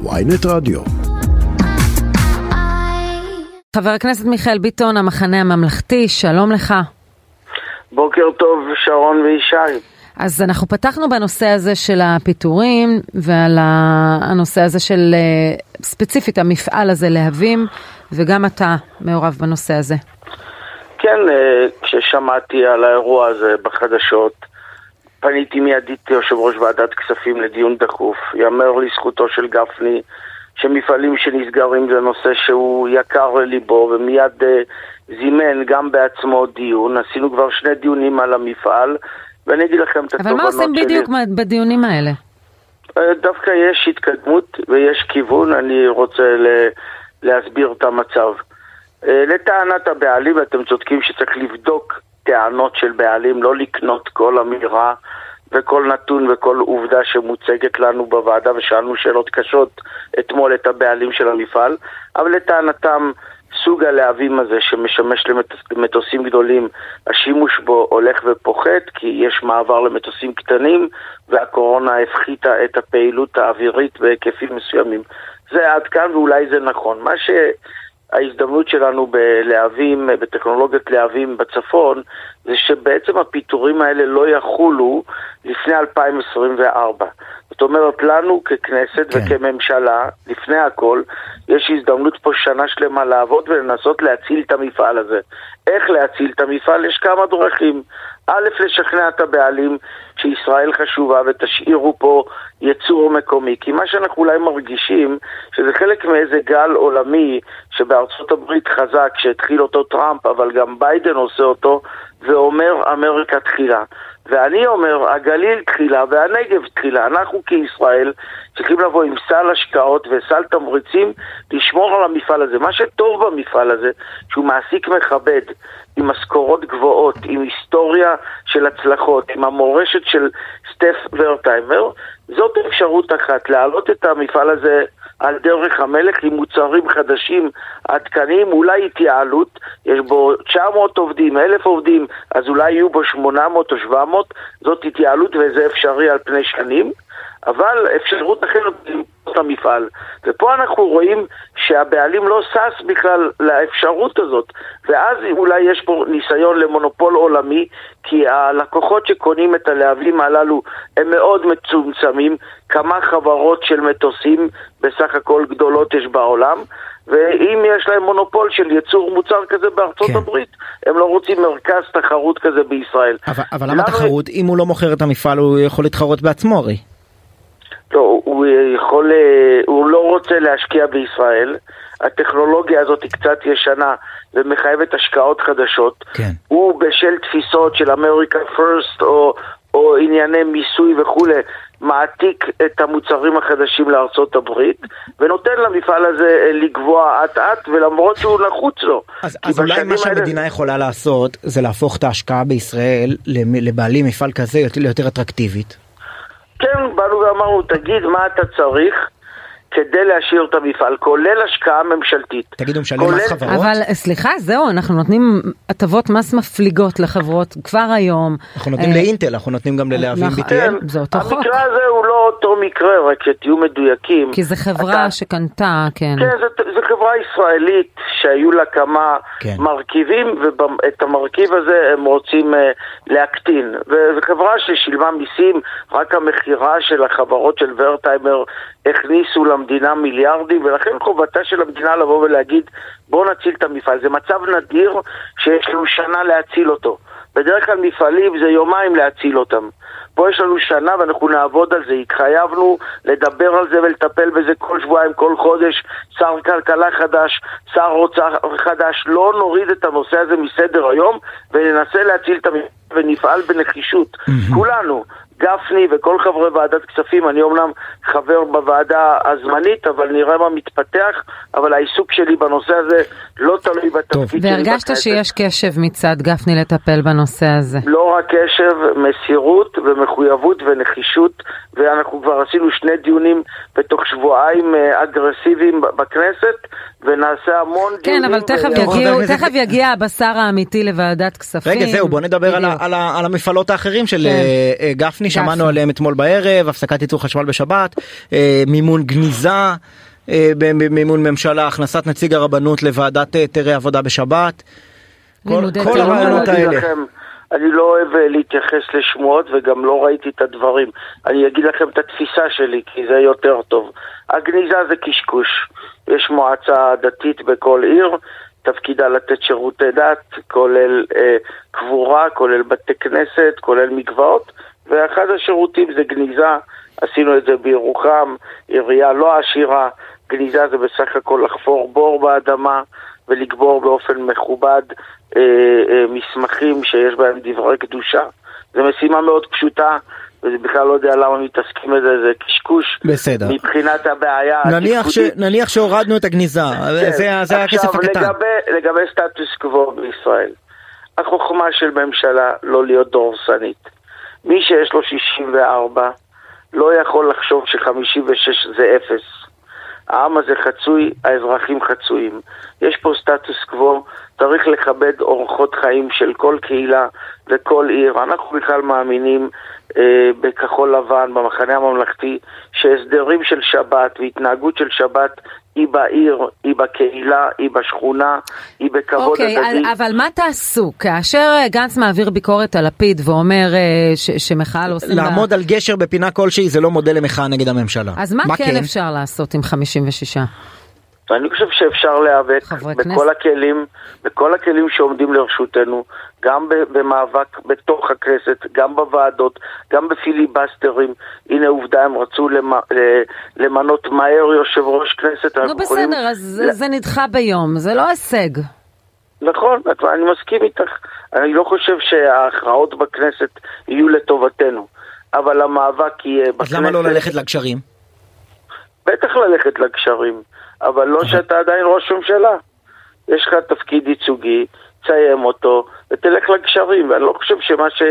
ויינט רדיו. חבר הכנסת מיכאל ביטון, המחנה הממלכתי, שלום לך. בוקר טוב, שרון וישי. אז אנחנו פתחנו בנושא הזה של הפיטורים ועל הנושא הזה של אה, ספציפית המפעל הזה להבים, וגם אתה מעורב בנושא הזה. כן, אה, כששמעתי על האירוע הזה בחדשות, פניתי מיידית ליושב ראש ועדת כספים לדיון דחוף. יאמר לזכותו של גפני שמפעלים שנסגרים זה נושא שהוא יקר לליבו ומיד אה, זימן גם בעצמו דיון. עשינו כבר שני דיונים על המפעל ואני אגיד לכם את התובנות שלי. אבל מה עושים בדיוק בדיונים האלה? אה, דווקא יש התקדמות ויש כיוון, אני רוצה להסביר את המצב. אה, לטענת הבעלים, אתם צודקים שצריך לבדוק טענות של בעלים, לא לקנות כל אמירה וכל נתון וכל עובדה שמוצגת לנו בוועדה, ושאלנו שאלות קשות אתמול את הבעלים של המפעל, אבל לטענתם סוג הלהבים הזה שמשמש למטוסים גדולים, השימוש בו הולך ופוחת כי יש מעבר למטוסים קטנים והקורונה הפחיתה את הפעילות האווירית בהיקפים מסוימים. זה עד כאן ואולי זה נכון. מה ש... ההזדמנות שלנו בלהבים, בטכנולוגיית להבים בצפון, זה שבעצם הפיטורים האלה לא יחולו לפני 2024. זאת אומרת, לנו ככנסת כן. וכממשלה, לפני הכל, יש הזדמנות פה שנה שלמה לעבוד ולנסות להציל את המפעל הזה. איך להציל את המפעל? יש כמה דרכים. א', לשכנע את הבעלים שישראל חשובה ותשאירו פה יצור מקומי. כי מה שאנחנו אולי מרגישים, שזה חלק מאיזה גל עולמי שבארצות הברית חזק, שהתחיל אותו טראמפ, אבל גם ביידן עושה אותו, ואומר אמריקה תחילה. ואני אומר, הגליל תחילה והנגב תחילה. אנחנו כישראל צריכים לבוא עם סל השקעות וסל תמריצים לשמור על המפעל הזה. מה שטוב במפעל הזה, שהוא מעסיק מכבד, עם משכורות גבוהות, עם היסטוריה של הצלחות, עם המורשת של סטף ורטיימר, זאת אפשרות אחת, להעלות את המפעל הזה על דרך המלך עם מוצרים חדשים, עדכניים, אולי התייעלות, יש בו 900 עובדים, 1,000 עובדים, אז אולי יהיו בו 800 או 700, זאת התייעלות וזה אפשרי על פני שנים. אבל אפשרות אחרת למכור את המפעל. ופה אנחנו רואים שהבעלים לא שש בכלל לאפשרות הזאת, ואז אולי יש פה ניסיון למונופול עולמי, כי הלקוחות שקונים את הלהבים הללו הם מאוד מצומצמים, כמה חברות של מטוסים בסך הכל גדולות יש בעולם, ואם יש להם מונופול של ייצור מוצר כזה בארצות כן. הברית, הם לא רוצים מרכז תחרות כזה בישראל. אבל, אבל למה תחרות? אם הוא לא מוכר את המפעל הוא יכול להתחרות בעצמו הרי. יכול, אה, הוא לא רוצה להשקיע בישראל, הטכנולוגיה הזאת היא קצת ישנה ומחייבת השקעות חדשות. כן. הוא בשל תפיסות של אמריקה פרסט או, או ענייני מיסוי וכולי, מעתיק את המוצרים החדשים לארצות הברית ונותן למפעל הזה אה, לגבוה אט אט ולמרות שהוא נחוץ לו. אז, אז אולי מה שהמדינה האלה... יכולה לעשות זה להפוך את ההשקעה בישראל לבעלים מפעל כזה ליותר אטרקטיבית. כן, באנו ואמרנו, תגיד מה אתה צריך כדי להשאיר את המפעל, כולל השקעה ממשלתית. תגידו, משלם מס חברות? אבל סליחה, זהו, אנחנו נותנים הטבות מס מפליגות לחברות כבר היום. אנחנו נותנים אה, לאינטל, אנחנו נותנים גם ללהבים BTL. כן, זה אותו חוק. המקרה הזה הוא לא אותו מקרה, רק שתהיו מדויקים. כי זו חברה שקנתה, כן. כן, זו חברה ישראלית שהיו לה כמה כן. מרכיבים, ואת המרכיב הזה הם רוצים אה, להקטין. וזו חברה ששילמה מיסים, רק המכירה של החברות של ורטהיימר הכניסו למדינה מיליארדים, ולכן חובתה של המדינה לבוא ולהגיד בואו נציל את המפעל. זה מצב נדיר שיש לנו שנה להציל אותו. בדרך כלל מפעלים זה יומיים להציל אותם. פה יש לנו שנה ואנחנו נעבוד על זה. התחייבנו לדבר על זה ולטפל בזה כל שבועיים, כל חודש. שר כלכלה חדש, שר אוצר חדש. לא נוריד את הנושא הזה מסדר היום וננסה להציל את המפעל ונפעל בנחישות. Mm-hmm. כולנו. גפני וכל חברי ועדת כספים, אני אומנם חבר בוועדה הזמנית, אבל נראה מה מתפתח, אבל העיסוק שלי בנושא הזה לא תלוי בתפקיד שלי. והרגשת שיש קשב מצד גפני לטפל בנושא הזה. לא רק קשב, מסירות ומחויבות ונחישות, ואנחנו כבר עשינו שני דיונים בתוך שבועיים אה, אגרסיביים בכנסת, ונעשה המון כן, דיונים. אבל תכף יגיעו, תכף יגיע הבשר האמיתי לוועדת כספים. רגע זהו בוא נדבר על. על, על המפעלות האחרים של כן. אה, אה, גפני שמענו עליהם אתמול בערב הפסקת ייצור חשמל בשבת אה, מימון גניזה. במימון ממשלה הכנסת נציג הרבנות לוועדת היתרי עבודה בשבת. כל, כל. הרעיונות האלה. לכם, אני לא אוהב אה, להתייחס לשמועות וגם לא ראיתי את הדברים. אני אגיד לכם את התפיסה שלי, כי זה יותר טוב. הגניזה זה קשקוש. יש מועצה דתית בכל עיר, תפקידה לתת שירותי דת, כולל אה, קבורה, כולל בתי כנסת, כולל מקוואות, ואחד השירותים זה גניזה. עשינו את זה בירוחם, עירייה לא עשירה, גניזה זה בסך הכל לחפור בור באדמה ולקבור באופן מכובד אה, אה, מסמכים שיש בהם דברי קדושה. זו משימה מאוד פשוטה, וזה בכלל לא יודע למה מתעסקים בזה, זה קשקוש. בסדר. מבחינת הבעיה נניח, ש. נניח שהורדנו את הגניזה כן. זה, זה הכסף עכשיו, הקטן. לגבי, לגבי סטטוס קוו בישראל, החוכמה של ממשלה לא להיות דורסנית. מי שיש לו 64 לא יכול לחשוב ש-56 זה אפס. העם הזה חצוי, האזרחים חצויים. יש פה סטטוס קוו, צריך לכבד אורחות חיים של כל קהילה וכל עיר. אנחנו בכלל מאמינים אה, בכחול לבן, במחנה הממלכתי, שהסדרים של שבת והתנהגות של שבת היא בעיר, היא בקהילה, היא בשכונה, היא בכבוד אוקיי, הדדי. אבל מה תעשו? כאשר אה, גנץ מעביר ביקורת על לפיד ואומר אה, ש- שמחאה לא עושים... לה- לעמוד על גשר בפינה כלשהי זה לא מודל למחאה נגד הממשלה. אז מה כן אפשר לעשות עם 56? ואני חושב שאפשר להיאבק בכל כנסת. הכלים, בכל הכלים שעומדים לרשותנו, גם ב- במאבק בתוך הכנסת, גם בוועדות, גם בפיליבסטרים. הנה עובדה, הם רצו למ- למנות מהר יושב ראש כנסת. נו אנחנו יכולים- בסדר, אז זה- זה נדחה ביום, זה לא הישג. נכון, אני מסכים איתך. אני לא חושב שההכרעות בכנסת יהיו לטובתנו, אבל המאבק יהיה בכנסת. אז למה לא ללכת לגשרים? בטח ללכת לגשרים, אבל לא שאתה עדיין ראש ממשלה. יש לך תפקיד ייצוגי, תסיים אותו, ותלך לגשרים, ואני לא חושב שמה ש...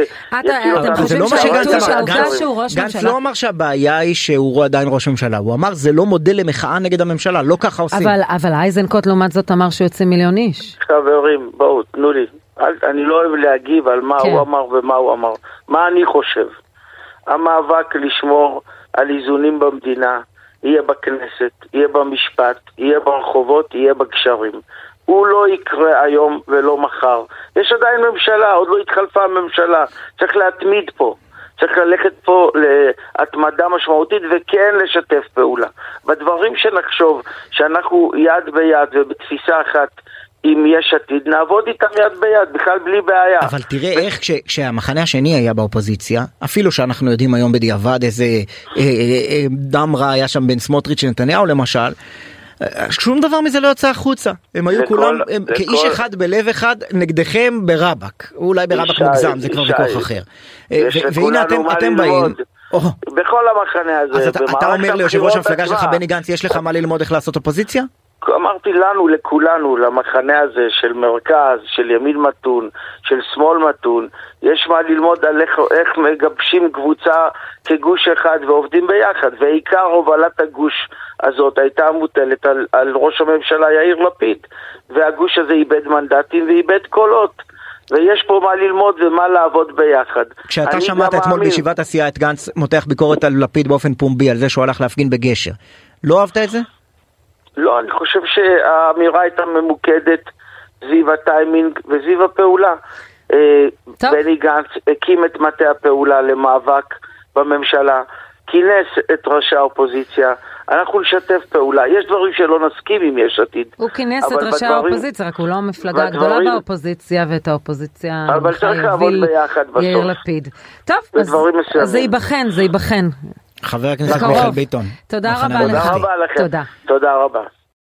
אותנו זה לא מה זה שגנץ שהעובדה אמר. גנץ- שהוא ראש גנץ ממשלה- לא אמר שהבעיה היא שהוא עדיין ראש ממשלה, הוא אמר זה לא מודל למחאה נגד הממשלה, לא ככה עושים. אבל, אבל אייזנקוט לעומת זאת אמר שיוצאים מיליון איש. חברים, בואו, תנו לי. אל, אני לא אוהב להגיב על מה כן. הוא אמר ומה הוא אמר. מה אני חושב? המאבק לשמור על איזונים במדינה יהיה בכנסת, יהיה במשפט, יהיה ברחובות, יהיה בגשרים. הוא לא יקרה היום ולא מחר. יש עדיין ממשלה, עוד לא התחלפה הממשלה. צריך להתמיד פה. צריך ללכת פה להתמדה משמעותית וכן לשתף פעולה. בדברים שנחשוב שאנחנו יד ביד ובתפיסה אחת עם יש עתיד, נעבוד איתם יד ביד, בכלל בלי בעיה. אבל תראה איך כש, כשהמחנה השני היה באופוזיציה, אפילו שאנחנו יודעים היום בדיעבד איזה אה, אה, אה, דם רע היה שם בין סמוטריץ' לנתניהו למשל, אה, שום דבר מזה לא יוצא החוצה. הם היו כולם הם, לכל- כאיש אחד בלב אחד נגדכם ברבק. אולי ישי, מוגזם, זה כבר. ויכוח אחר. אה, והנה אתם, אתם באים. בכל המחנה הזה, אז אתה, אתה אומר ליושב ראש המפלגה שלך. בני גנץ יש לך מה ללמוד איך לעשות אופוזיציה? אמרתי לנו, לכולנו, למחנה הזה של מרכז, של ימין מתון, של שמאל מתון, יש מה ללמוד על איך, איך מגבשים קבוצה כגוש אחד ועובדים ביחד, ועיקר הובלת הגוש הזאת הייתה מוטלת על, על ראש הממשלה יאיר לפיד, והגוש הזה איבד מנדטים ואיבד קולות. ויש פה מה ללמוד ומה לעבוד ביחד. כשאתה שמעת אתמול מאמין- בישיבת הסיעה את גנץ מותח ביקורת על לפיד באופן פומבי על זה שהוא הלך להפגין בגשר, לא אהבת את זה? לא, אני חושב שהאמירה הייתה ממוקדת סביב הטיימינג וסביב הפעולה. אה, טוב. בני גנץ הקים את מטה הפעולה למאבק בממשלה, כינס את ראשי האופוזיציה, אנחנו נשתף פעולה. יש דברים שלא נסכים עם יש עתיד. הוא כינס את ראשי בדברים- האופוזיציה, רק הוא לא המפלגה בדברים- הגדולה באופוזיציה, ואת האופוזיציה אבל צריך לעבוד ביחד בסוף. יאיר לפיד. טוב, אז בדברים. אז זה ייבחן, זה ייבחן. חבר הכנסת. מיכאל ביטון. תודה רבה. לך. תודה רבה לכם. תודה. תודה רבה.